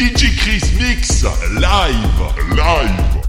DJ Chris Mix live, live.